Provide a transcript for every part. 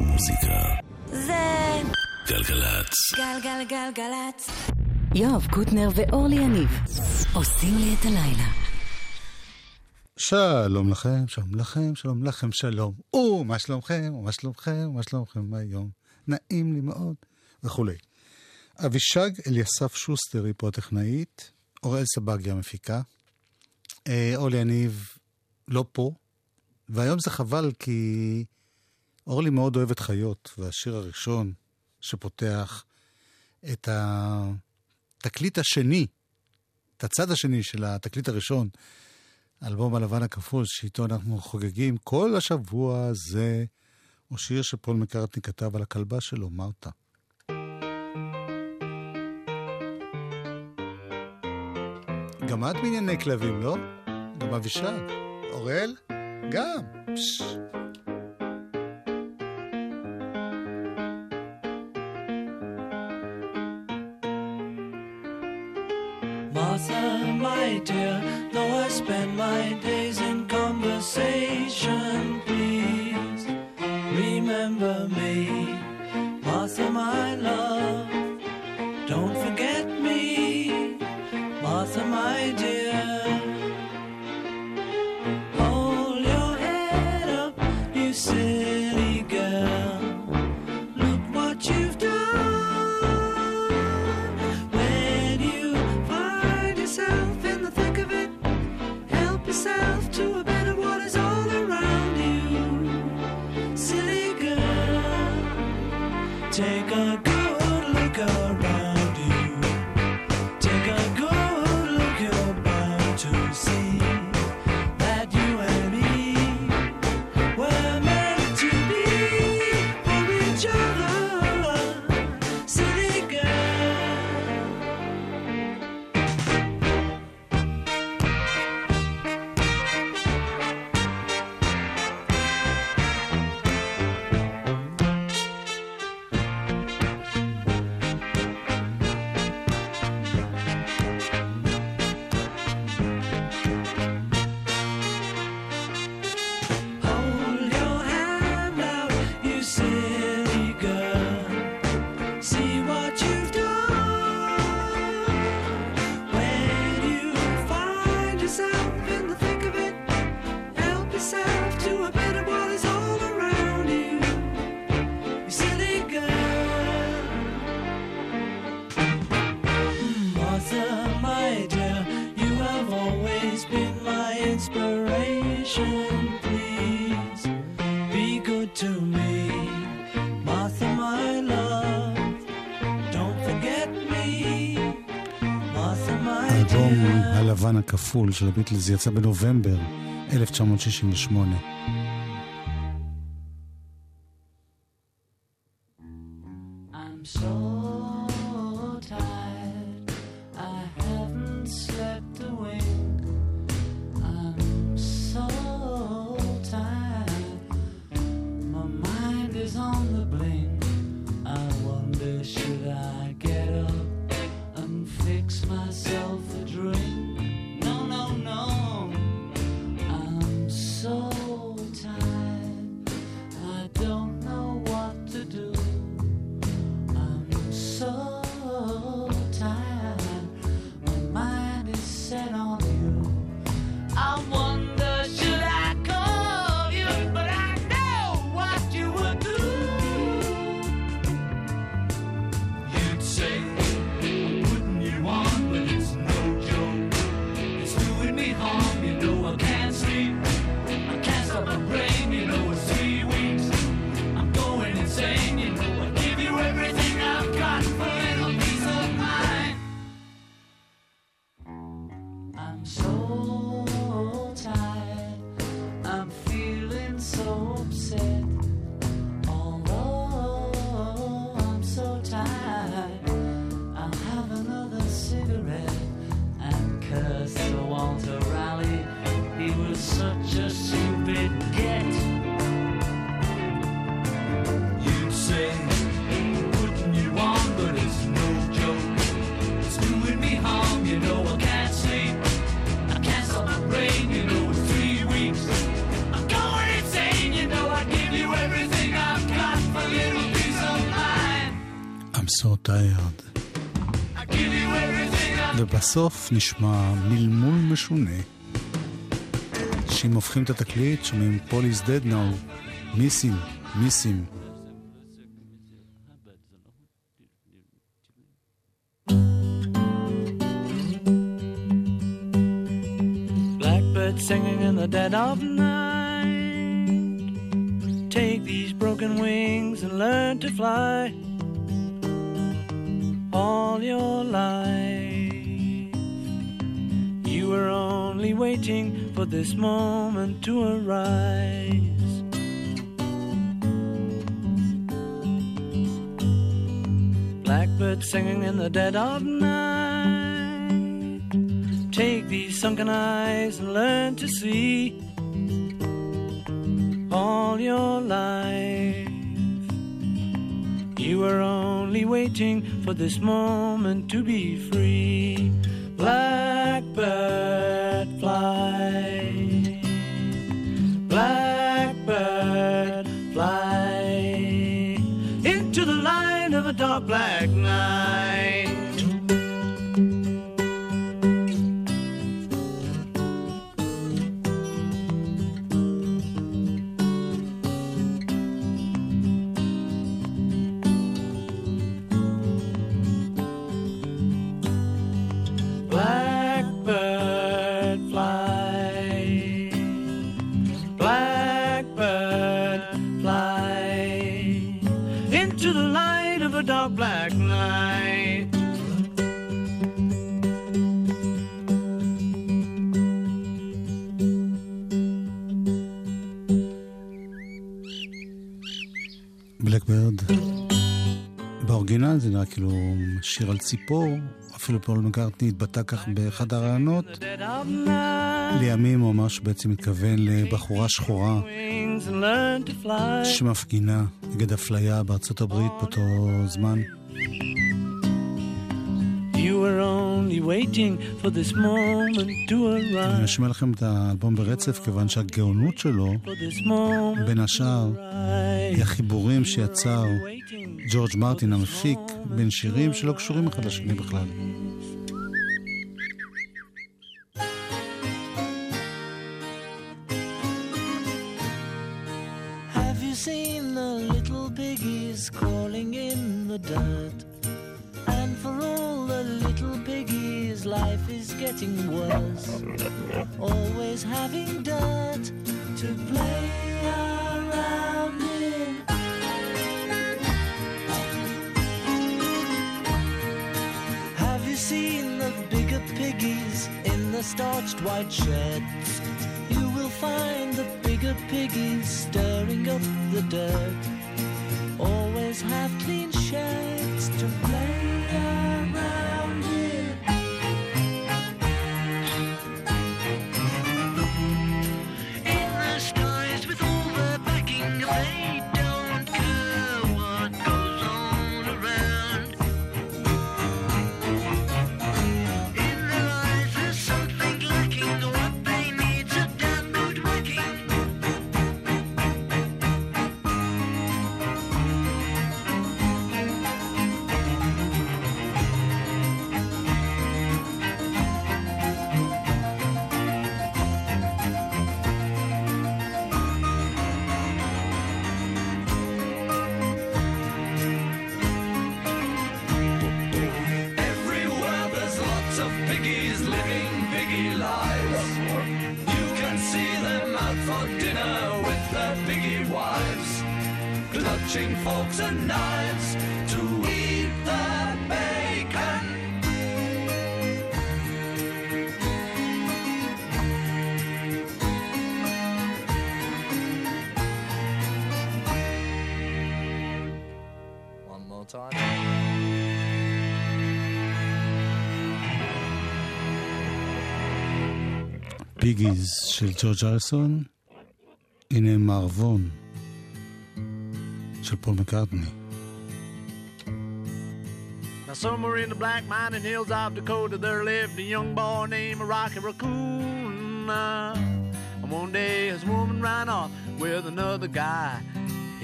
מוזיקה. זה... גלגלצ. גלגלגלגלצ. יואב קוטנר ואורלי יניב עושים לי את הלילה. שלום לכם, שלום לכם, שלום לכם, שלום. או, מה שלומכם, מה שלומכם, מה שלומכם היום. נעים לי מאוד, וכולי. אבישג אליסף שוסטר היא פה הטכנאית, אוראל סבגי המפיקה. אה, אורלי יניב לא פה, והיום זה חבל כי אורלי מאוד אוהבת חיות, והשיר הראשון שפותח את התקליט השני, את הצד השני של התקליט הראשון, אלבום הלבן הכפול, שאיתו אנחנו חוגגים כל השבוע הזה, הוא שיר שפול מקארטני כתב על הכלבה שלו, מרתה. גם את בענייני כלבים, לא? גם אבישג. אוראל? גם. פשש. to see. כפול של הביטלס יצא בנובמבר 1968. ובסוף נשמע מלמול משונה. שאם הופכים את התקליט, שומעים Paul is dead now, מיסים, מיסים. Arise. Blackbird singing in the dead of night. Take these sunken eyes and learn to see all your life. You were only waiting for this moment to be free. Blackbird fly. Black כאילו שיר על ציפור, אפילו פול מקארטני התבטא כך באחד night. לימים הוא אמר שבעצם התכוון לבחורה שחורה. שמפגינה נגד אפליה בארצות הברית באותו זמן. Waiting for this moment to אני arrive. אשמיע לכם את האלבום ברצף, כיוון שהגאונות שלו, בין השאר, היא החיבורים שיצר. ג'ורג' מרטין המפיק, בין שירים שלא קשורים אחד לשני בכלל. Have you seen the little piggies crawling in the dirt? Life is getting worse. Always having dirt to play around in. Have you seen the bigger piggies in the starched white shirts? You will find the bigger piggies stirring up the dirt. Always have clean sheds to time. פיגיז של ג'ורג' אריסון, הנה מערבון של פול מקארטני. Now, somewhere in the black mining hills of Dakota, there lived a young boy named Rocky Raccoon. Uh, and one day his woman ran off with another guy.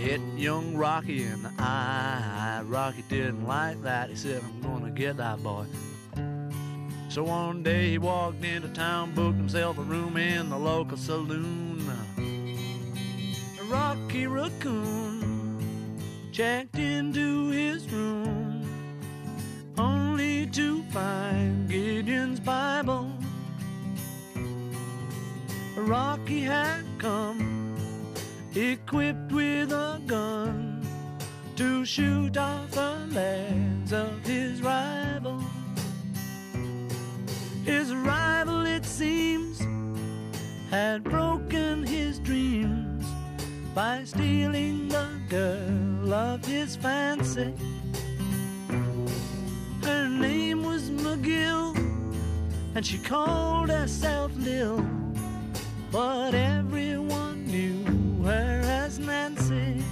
hit young Rocky in the eye. Rocky didn't like that. He said, I'm gonna get that boy. So one day he walked into town, booked himself a room in the local saloon. Rocky Raccoon checked into his room, only to find Gideon's Bible. Rocky had come equipped with a gun to shoot off the legs of his rival. His rival, it seems, had broken his dreams by stealing the girl of his fancy. Her name was McGill, and she called herself Lil, but everyone knew her as Nancy.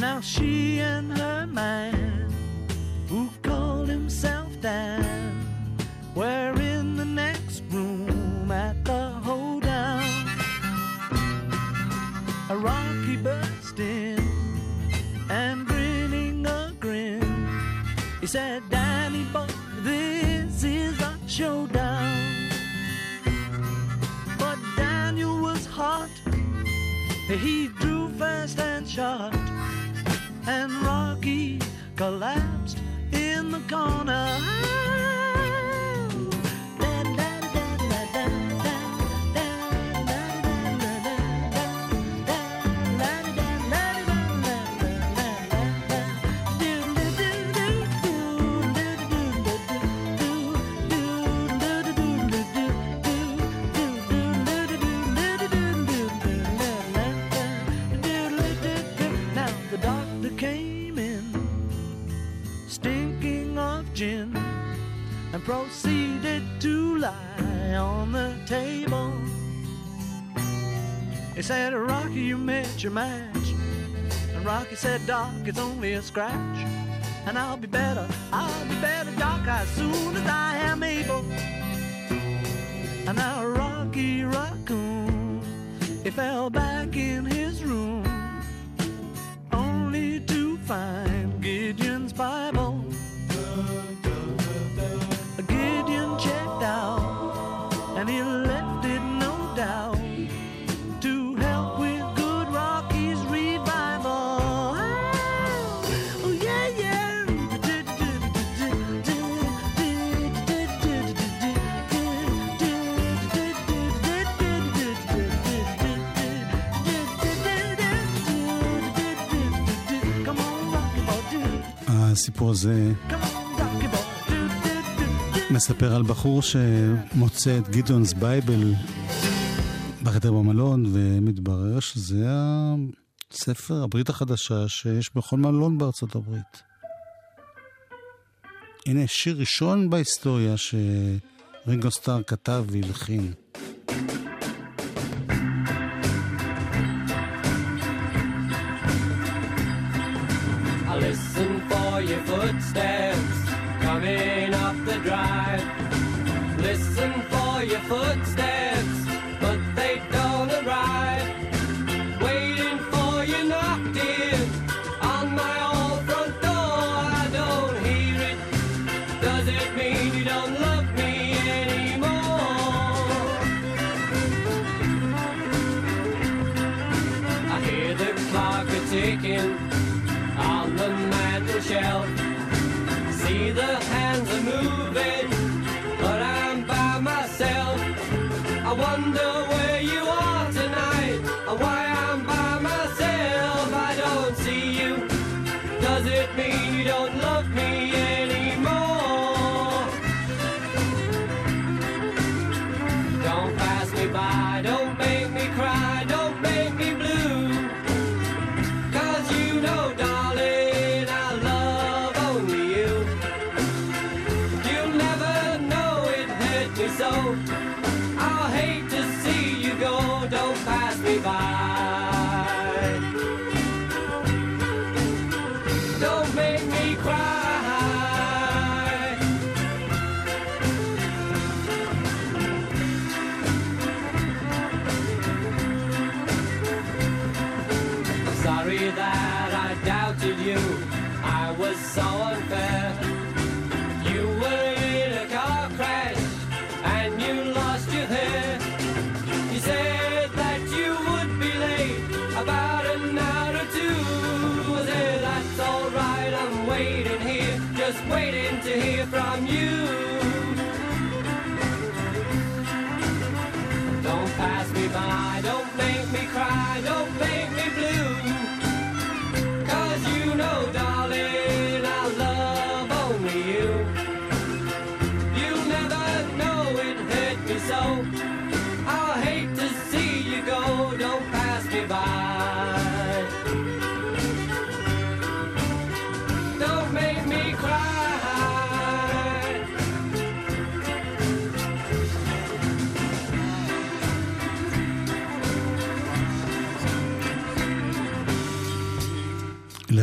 Now she and her man, who called himself Dan, were in the next room at the hoedown. A Rocky burst in and grinning a grin. He said, Danny boy, this is a showdown. He drew fast and shot. And Rocky collapsed in the corner. Proceeded to lie on the table. He said, Rocky, you met your match. And Rocky said, Doc, it's only a scratch. And I'll be better, I'll be better, Doc, as soon as I am able. And now Rocky Raccoon, he fell back in his room, only to find הסיפור הזה. מספר על בחור שמוצא את גדעונס בייבל בחדר במלון, ומתברר שזה הספר, הברית החדשה, שיש בכל מלון בארצות הברית. הנה שיר ראשון בהיסטוריה שרינגו סטאר כתב והלחין. Footsteps coming up the drive. Listen for your footsteps, Don't make me cry, don't make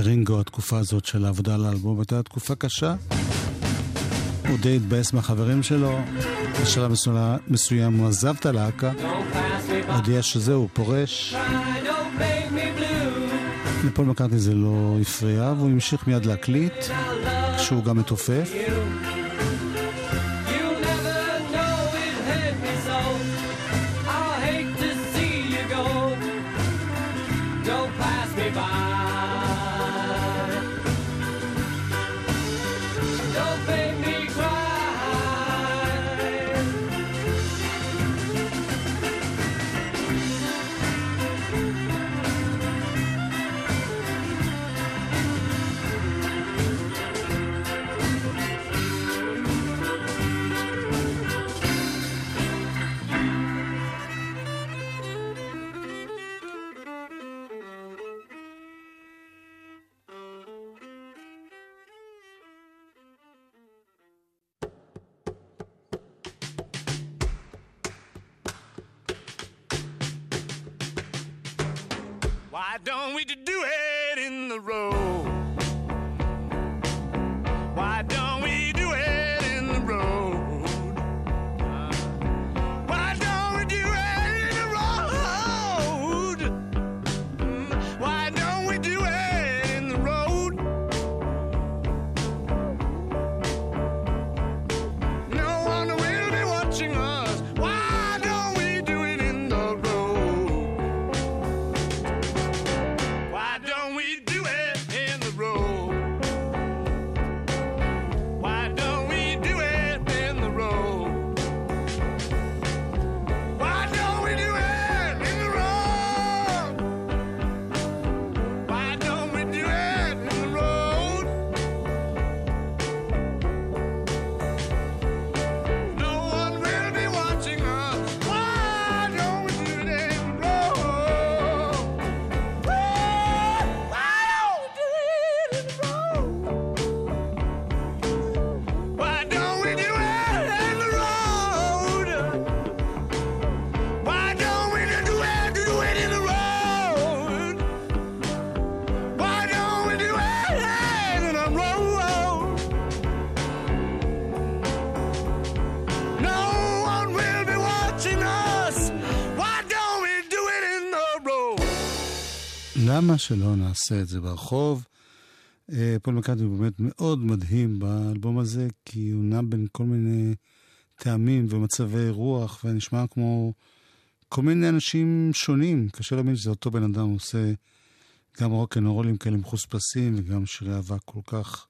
לרינגו התקופה הזאת של העבודה על האלבום הייתה תקופה קשה. הוא די התבאס מהחברים שלו, בשלב מסוים הוא עזב את הלהקה, הודיע שזהו, הוא פורש. לפול מקארטי זה לא הפריע, והוא המשיך מיד להקליט, כשהוא גם מתופף. Why don't we do it? למה שלא נעשה את זה ברחוב? אה, פול מקארטני באמת מאוד מדהים באלבום הזה, כי הוא נע בין כל מיני טעמים ומצבי רוח, ונשמע כמו כל מיני אנשים שונים. קשה להאמין שזה אותו בן אדם עושה גם רוקנרולים כאלה מחוספסים, וגם שירי אהבה כל כך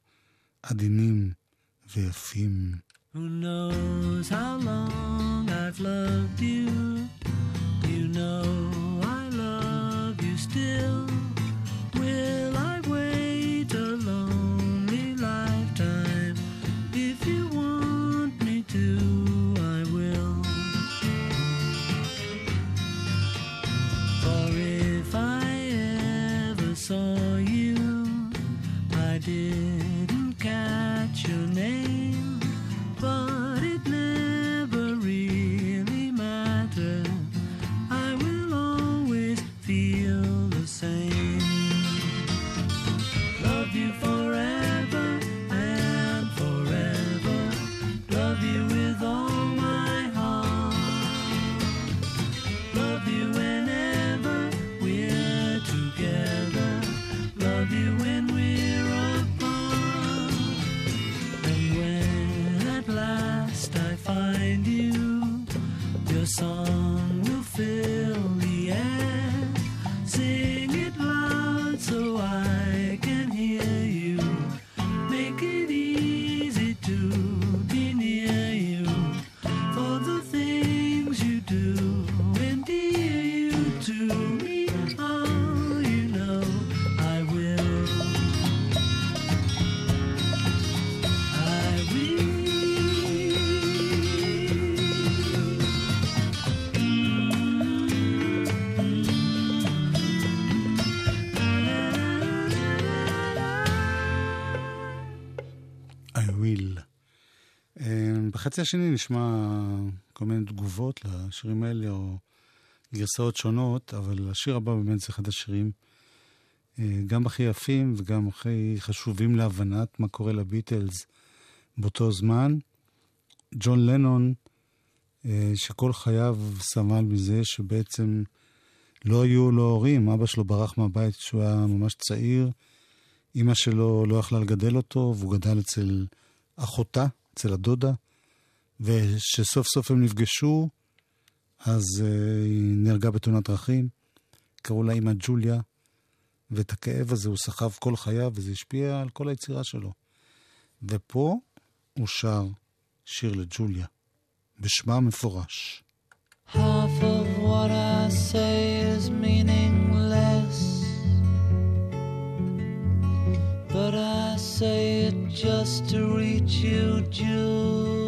עדינים ויפים. Who knows how long I've loved you? You know I love you still. with בחצי השני נשמע כל מיני תגובות לשירים האלה, או גרסאות שונות, אבל השיר הבא באמת זה אחד השירים אה, גם הכי יפים וגם הכי חשובים להבנת מה קורה לביטלס באותו זמן. ג'ון לנון, אה, שכל חייו סבל מזה שבעצם לא היו לו הורים, אבא שלו ברח מהבית כשהוא היה ממש צעיר, אימא שלו לא יכלה לגדל אותו, והוא גדל אצל אחותה, אצל הדודה, וכשסוף סוף הם נפגשו, אז uh, היא נהרגה בתאונת דרכים. קראו לה אימא ג'וליה, ואת הכאב הזה הוא סחב כל חייו, וזה השפיע על כל היצירה שלו. ופה הוא שר שיר לג'וליה, בשמה המפורש. Half of what I say is meaningless. But I say it just to reach you, Julia.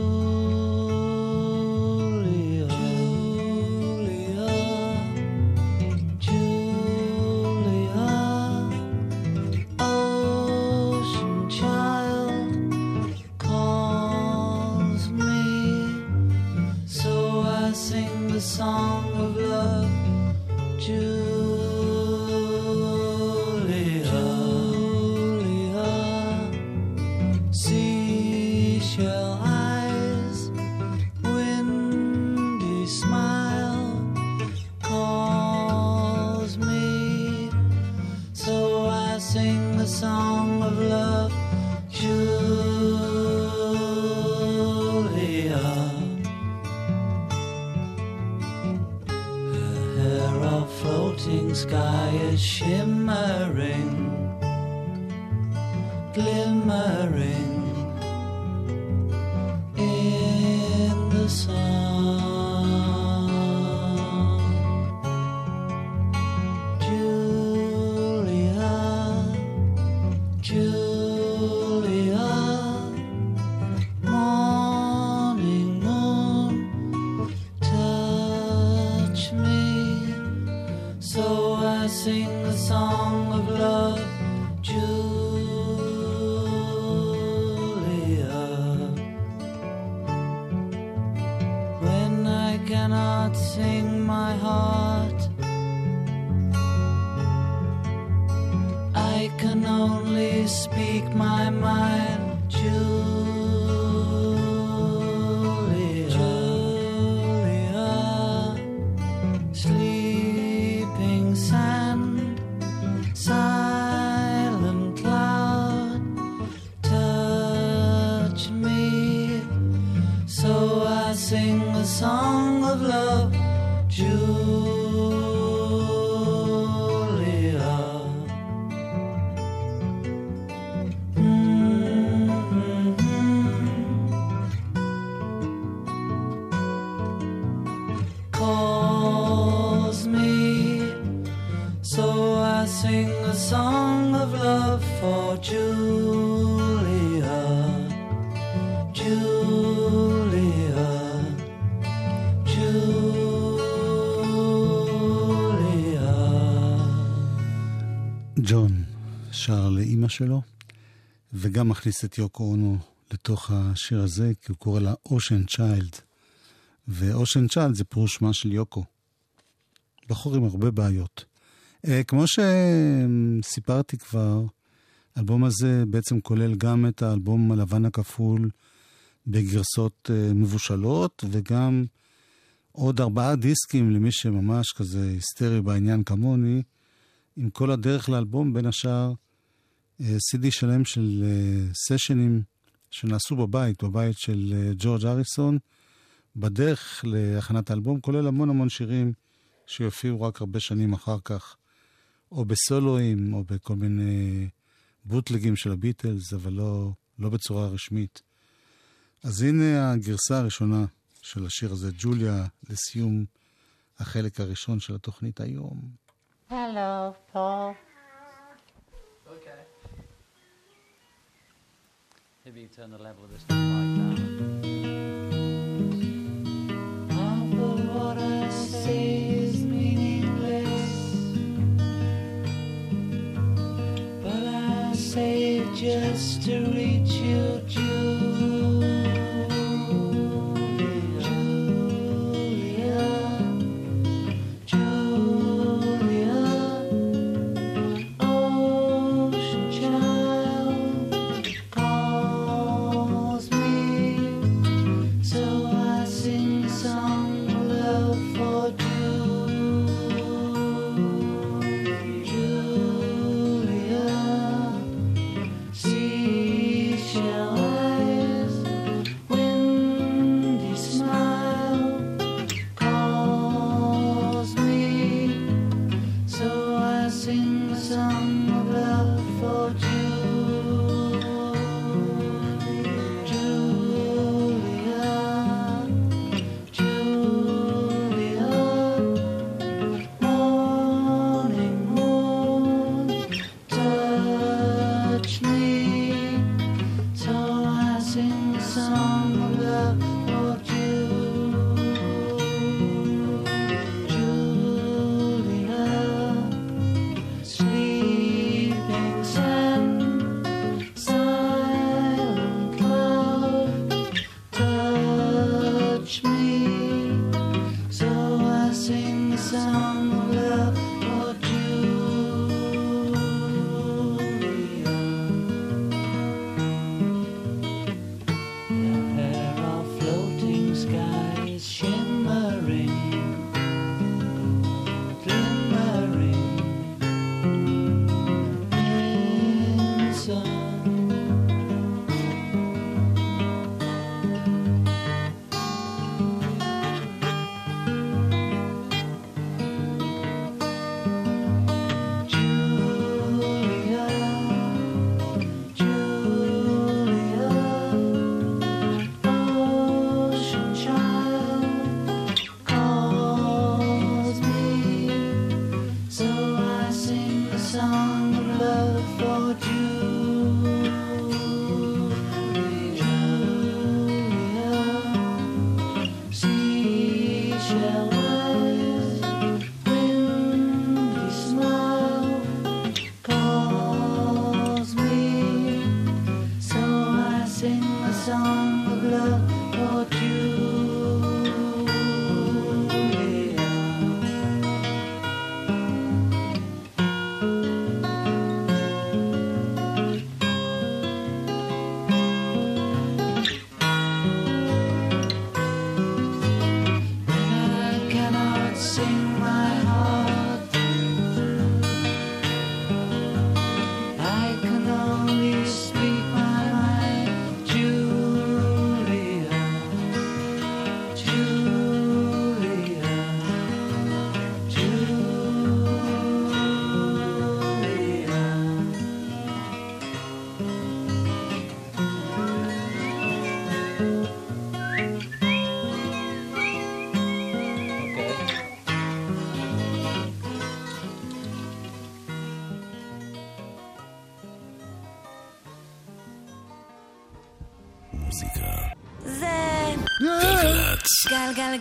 שר לאימא שלו, וגם מכניס את יוקו אונו לתוך השיר הזה, כי הוא קורא לה אושן צ'יילד. ואושן צ'יילד זה פירוש שמה של יוקו. בחור עם הרבה בעיות. אה, כמו שסיפרתי כבר, האלבום הזה בעצם כולל גם את האלבום הלבן הכפול בגרסות אה, מבושלות, וגם עוד ארבעה דיסקים למי שממש כזה היסטרי בעניין כמוני, עם כל הדרך לאלבום, בין השאר אה, סידי שלם של אה, סשנים שנעשו בבית, בבית של אה, ג'ורג' אריסון, בדרך להכנת האלבום, כולל המון המון שירים שיופיעו רק הרבה שנים אחר כך, או בסולואים, או בכל מיני בוטלגים של הביטלס, אבל לא, לא בצורה רשמית. אז הנה הגרסה הראשונה של השיר הזה, ג'וליה, לסיום החלק הראשון של התוכנית היום. Hello, Paul. Maybe you turn the level of this mic down. Half of what I say is meaningless, but I say it just to reach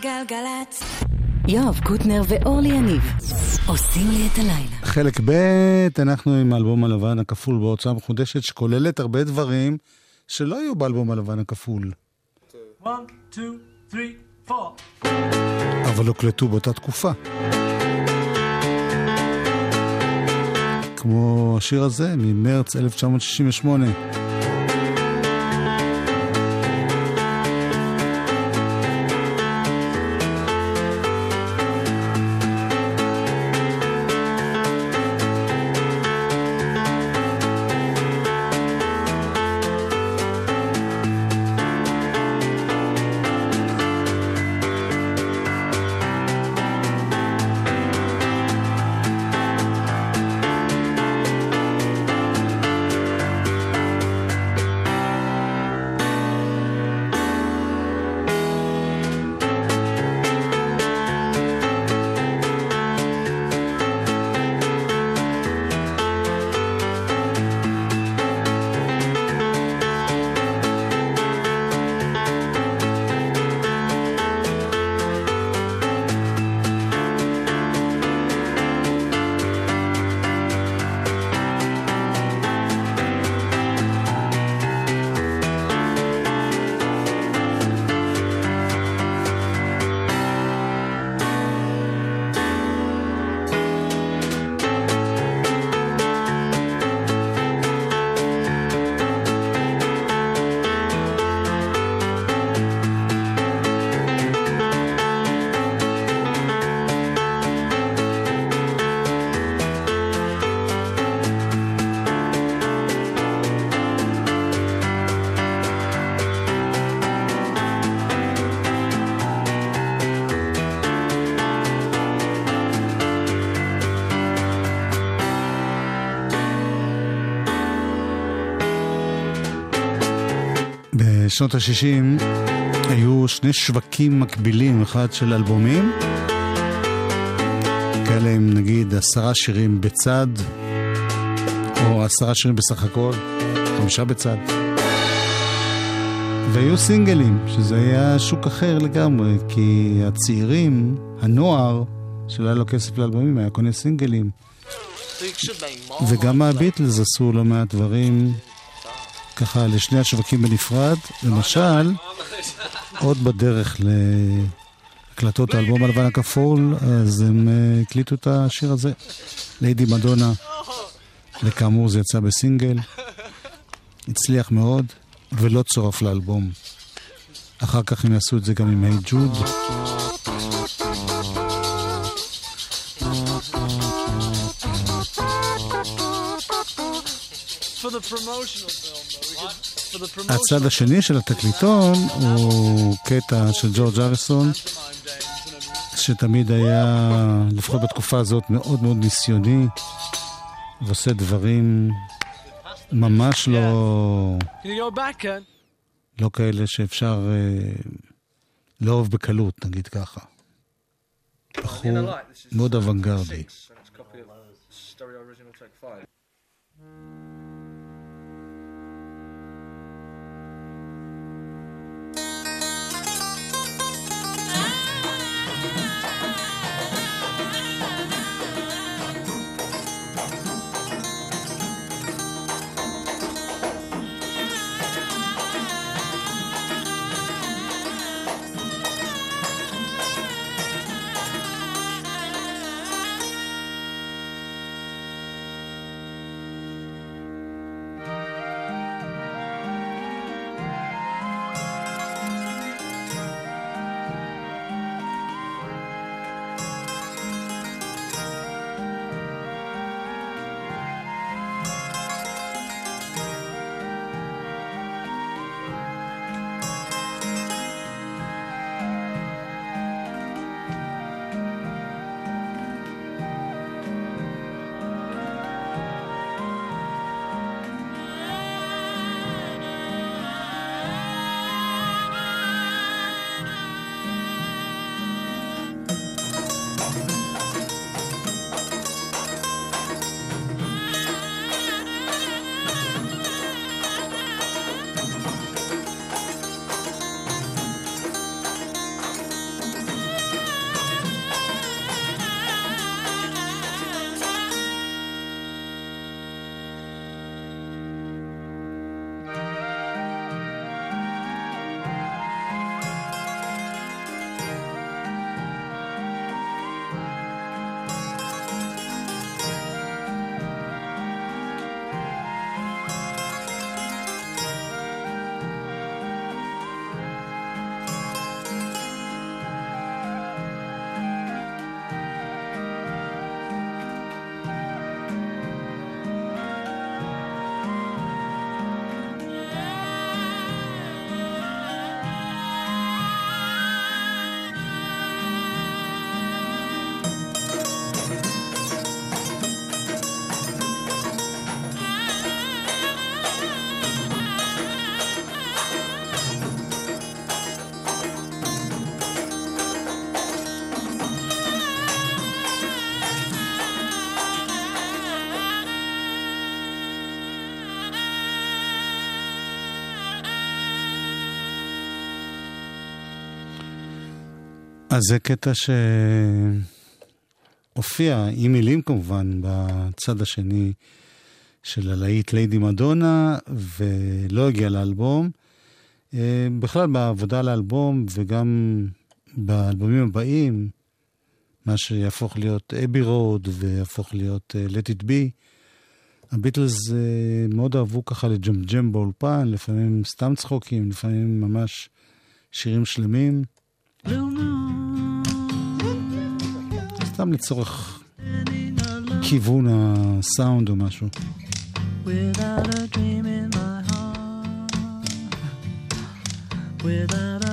גלגלצ. יואב קוטנר ואורלי יניב עושים לי את הלילה. חלק ב', אנחנו עם האלבום הלבן הכפול בהוצאה מחודשת, שכוללת הרבה דברים שלא היו באלבום הלבן הכפול. אבל הוקלטו באותה תקופה. כמו השיר הזה, ממרץ 1968. בשנות ה-60 היו שני שווקים מקבילים, אחד של אלבומים, כאלה עם נגיד עשרה שירים בצד, או עשרה שירים בסך הכל, חמישה בצד. והיו סינגלים, שזה היה שוק אחר לגמרי, כי הצעירים, הנוער, שלא היה לו כסף לאלבומים, היה קונה סינגלים. וגם הביטלס עשו לא מעט דברים ככה לשני השווקים בנפרד. למשל, עוד בדרך להקלטות האלבום הלבן הכפול, אז הם אה, הקליטו את השיר הזה, ליידי מדונה, וכאמור זה יצא בסינגל, הצליח מאוד, ולא צורף לאלבום. אחר כך הם יעשו את זה גם עם היי ג'וד. For the promotional film, though, הצד השני של התקליטון הוא קטע של ג'ורג' אריסון, שתמיד היה, לפחות בתקופה הזאת, מאוד מאוד ניסיוני, ועושה דברים ממש לא? לא כאלה שאפשר אה, לאהוב בקלות, נגיד ככה. בחור מאוד אוונגרדי. אז זה קטע שהופיע, עם מילים כמובן, בצד השני של הלהיט ליידי מדונה, ולא הגיע לאלבום. אה, בכלל, בעבודה על האלבום, וגם באלבומים הבאים, מה שיהפוך להיות אבי רוד, ויהפוך להיות uh, Let It Be, הביטלס uh, מאוד אהבו ככה לג'מג'ם באולפן, לפעמים סתם צחוקים, לפעמים ממש שירים שלמים. סתם לצורך כיוון הסאונד או משהו. Without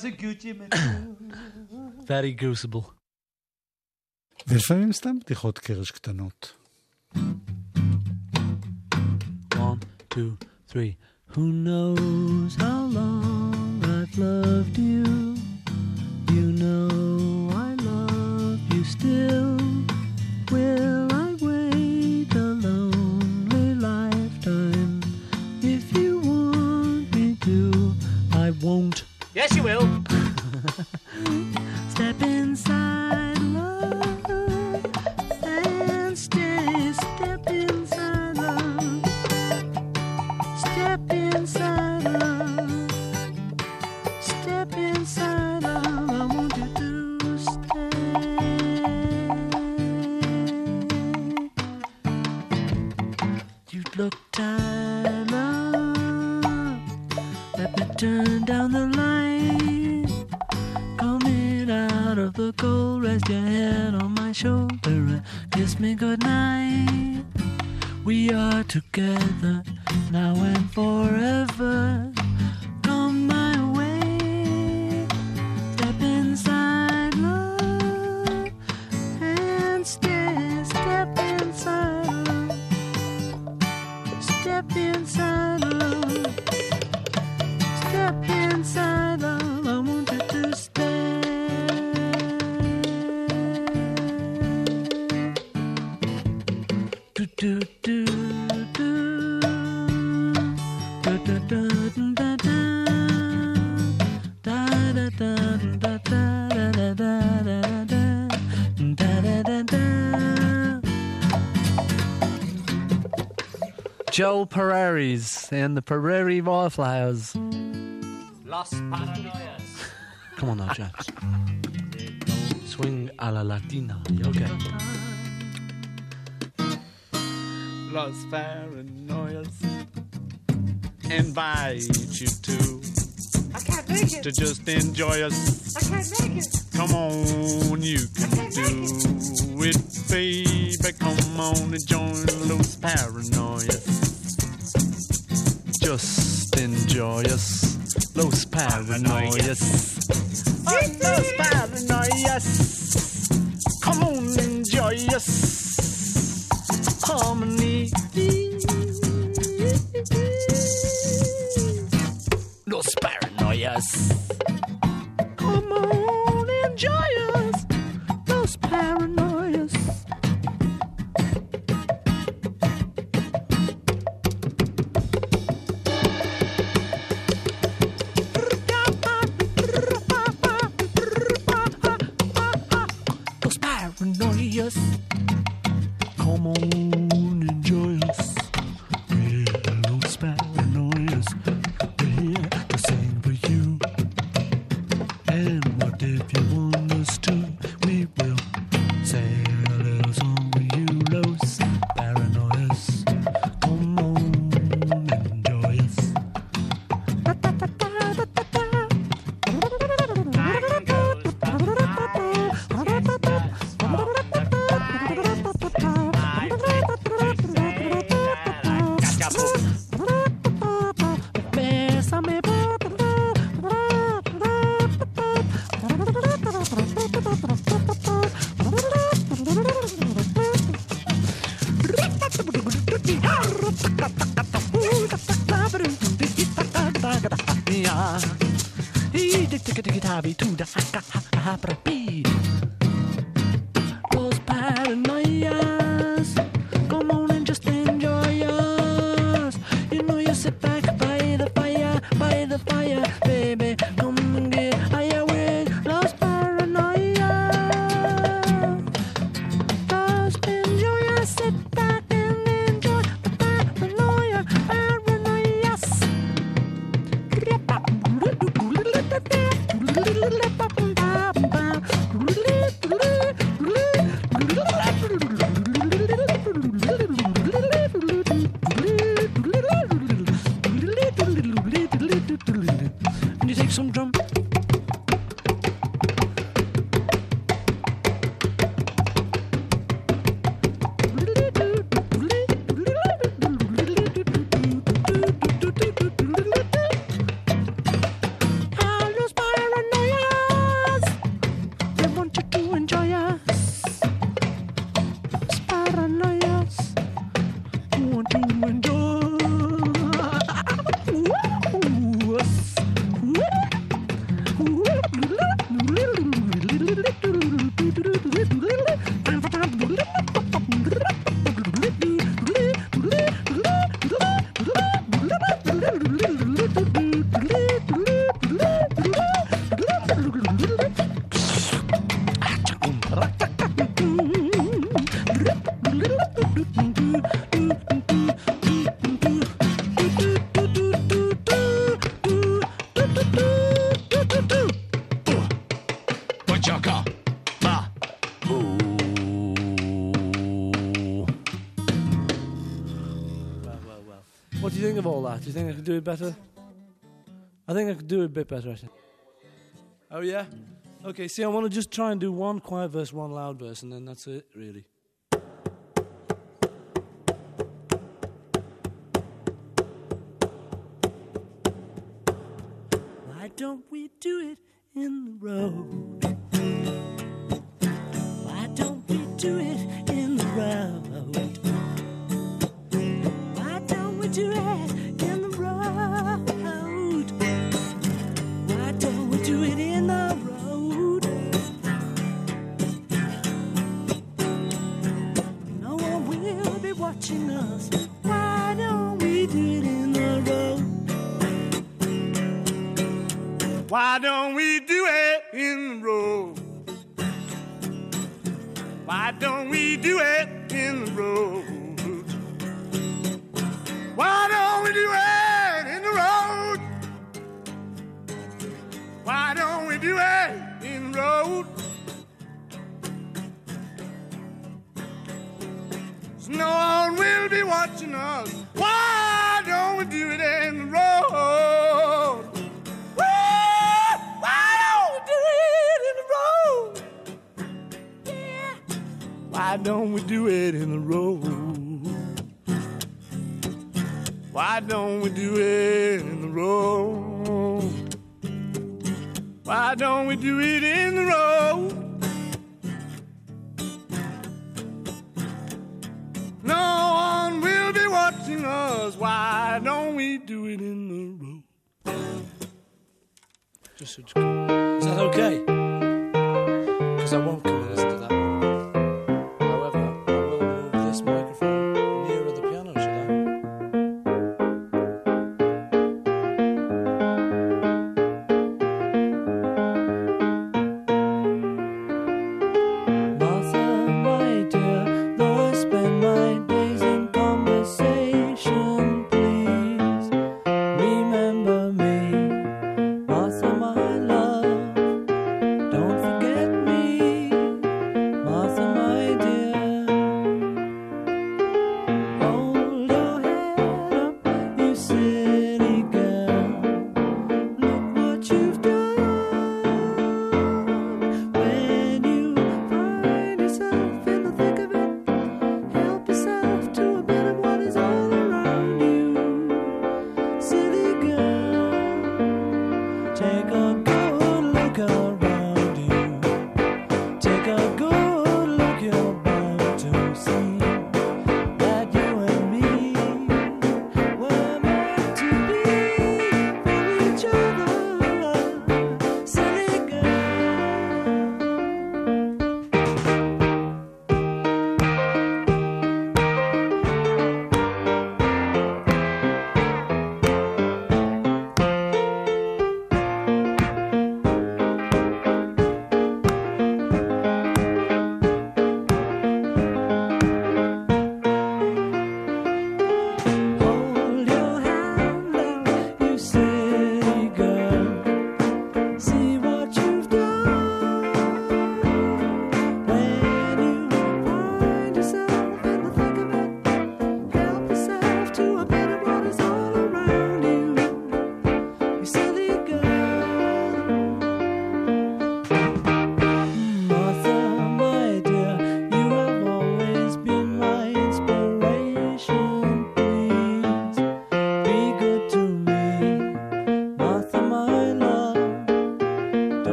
You got a Gucci man. Very crucible. ולפעמים סתם בדיחות קרש קטנות. One, two, three. Who knows how long I've loved you? You know I love you still. Yes, you will. Step inside love and stay. Step inside love. Step inside love. Step inside love. I want you to stay. You look tired. Let me turn down the rest your head on my shoulder and kiss me goodnight. Joe Pereiris and the Prairie Wallflowers. Los Paranoias. Come on now, Jack. Swing a la Latina. Okay. Los Paranoias invite you to I can't make it. to just enjoy us. I can't make it. Come on, you can do it, baby. Come on and join Los Paranoias. on my own and joyous. Those parents. could do it better. I think I could do it a bit better. Oh, yeah? Mm. Okay, see, I want to just try and do one quiet verse, one loud verse, and then that's it, really.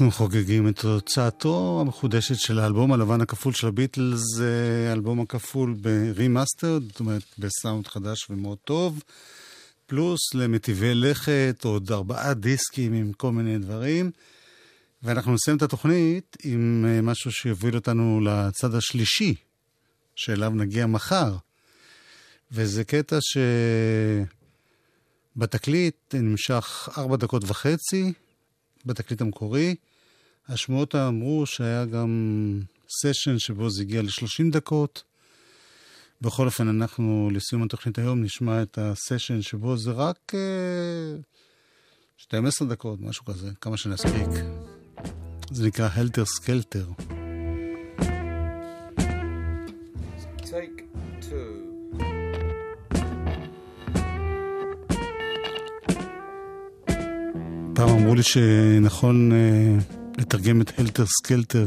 אנחנו חוגגים את הוצאתו המחודשת של האלבום הלבן הכפול של הביטלס, אה, זה האלבום הכפול ברימאסטר, זאת אומרת בסאונד חדש ומאוד טוב, פלוס למטיבי לכת, עוד ארבעה דיסקים עם כל מיני דברים. ואנחנו נסיים את התוכנית עם אה, משהו שיוביל אותנו לצד השלישי, שאליו נגיע מחר. וזה קטע שבתקליט נמשך ארבע דקות וחצי, בתקליט המקורי. השמועות אמרו שהיה גם סשן שבו זה הגיע ל-30 דקות. בכל אופן, אנחנו לסיום התוכנית היום נשמע את הסשן שבו זה רק אה, uh, 12 דקות, משהו כזה, כמה שנספיק. זה נקרא Helter Skelter. פעם אמרו לי שנכון... Uh, לתרגם את Helter Skelter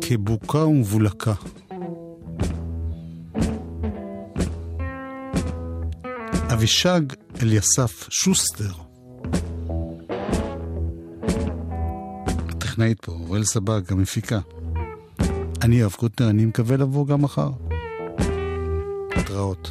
כבוקה ומבולקה. אבישג אליסף שוסטר. הטכנאית פה, אוראל סבג, המפיקה. אני אוהב קוטנר, אני מקווה לבוא גם מחר. להתראות.